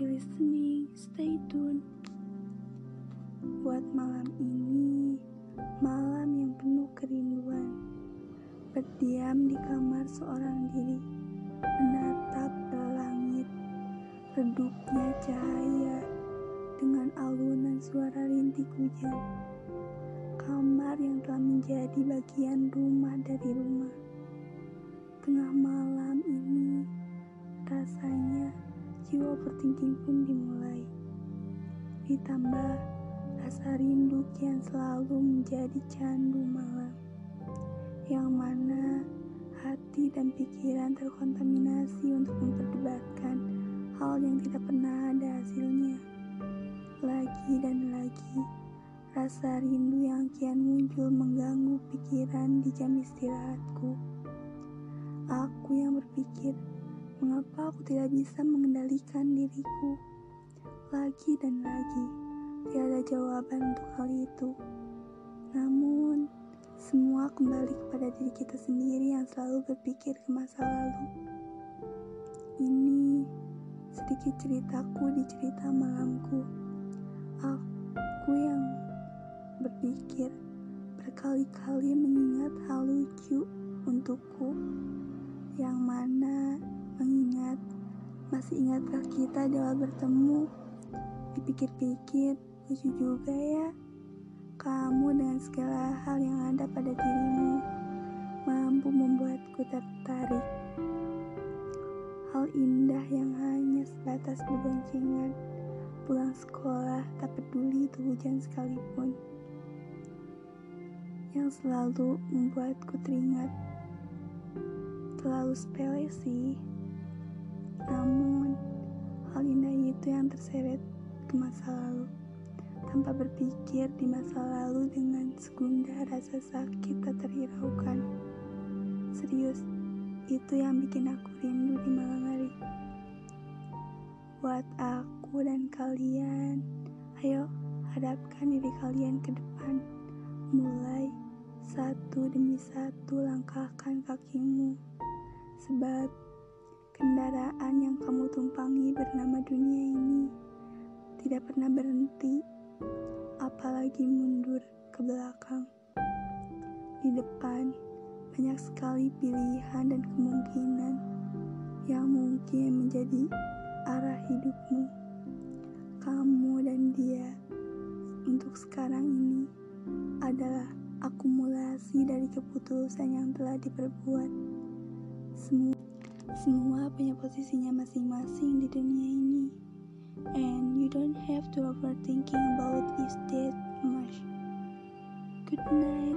listening, stay tune. Buat malam ini, malam yang penuh kerinduan. Berdiam di kamar seorang diri, menatap ke langit, redupnya cahaya dengan alunan suara rintik hujan. Kamar yang telah menjadi bagian rumah dari rumah. Tengah malam ini, rasanya jiwa overthinking pun dimulai. Ditambah rasa rindu kian selalu menjadi candu malam. Yang mana hati dan pikiran terkontaminasi untuk memperdebatkan hal yang tidak pernah ada hasilnya. Lagi dan lagi, rasa rindu yang kian muncul mengganggu pikiran di jam istirahatku. Aku yang berpikir, mengapa aku tidak bisa mengendalikan diriku? Lagi dan lagi, tidak ada jawaban untuk hal itu. Namun, semua kembali kepada diri kita sendiri yang selalu berpikir ke masa lalu. Ini sedikit ceritaku di cerita malamku. Aku yang berpikir berkali-kali mengingat hal lucu untukku yang mana mengingat masih ingatkah kita di awal bertemu? Dipikir-pikir lucu juga ya. Kamu dengan segala hal yang ada pada dirimu mampu membuatku tertarik. Hal indah yang hanya sebatas berboncengan. Pulang sekolah tak peduli itu hujan sekalipun. Yang selalu membuatku teringat. Terlalu sepele sih itu yang terseret ke masa lalu. Tanpa berpikir di masa lalu dengan segunda rasa sakit tak terhiraukan. Serius itu yang bikin aku rindu di malam hari. Buat aku dan kalian ayo hadapkan diri kalian ke depan. Mulai satu demi satu langkahkan kakimu. Sebab kendaraan yang kamu tumpangi bernama dunia ini tidak pernah berhenti, apalagi mundur ke belakang. Di depan banyak sekali pilihan dan kemungkinan yang mungkin menjadi arah hidupmu. Kamu dan dia untuk sekarang ini adalah akumulasi dari keputusan yang telah diperbuat. Semua, semua punya posisinya masing-masing di dunia ini. And you don't have to overthinking about is that much. Good night.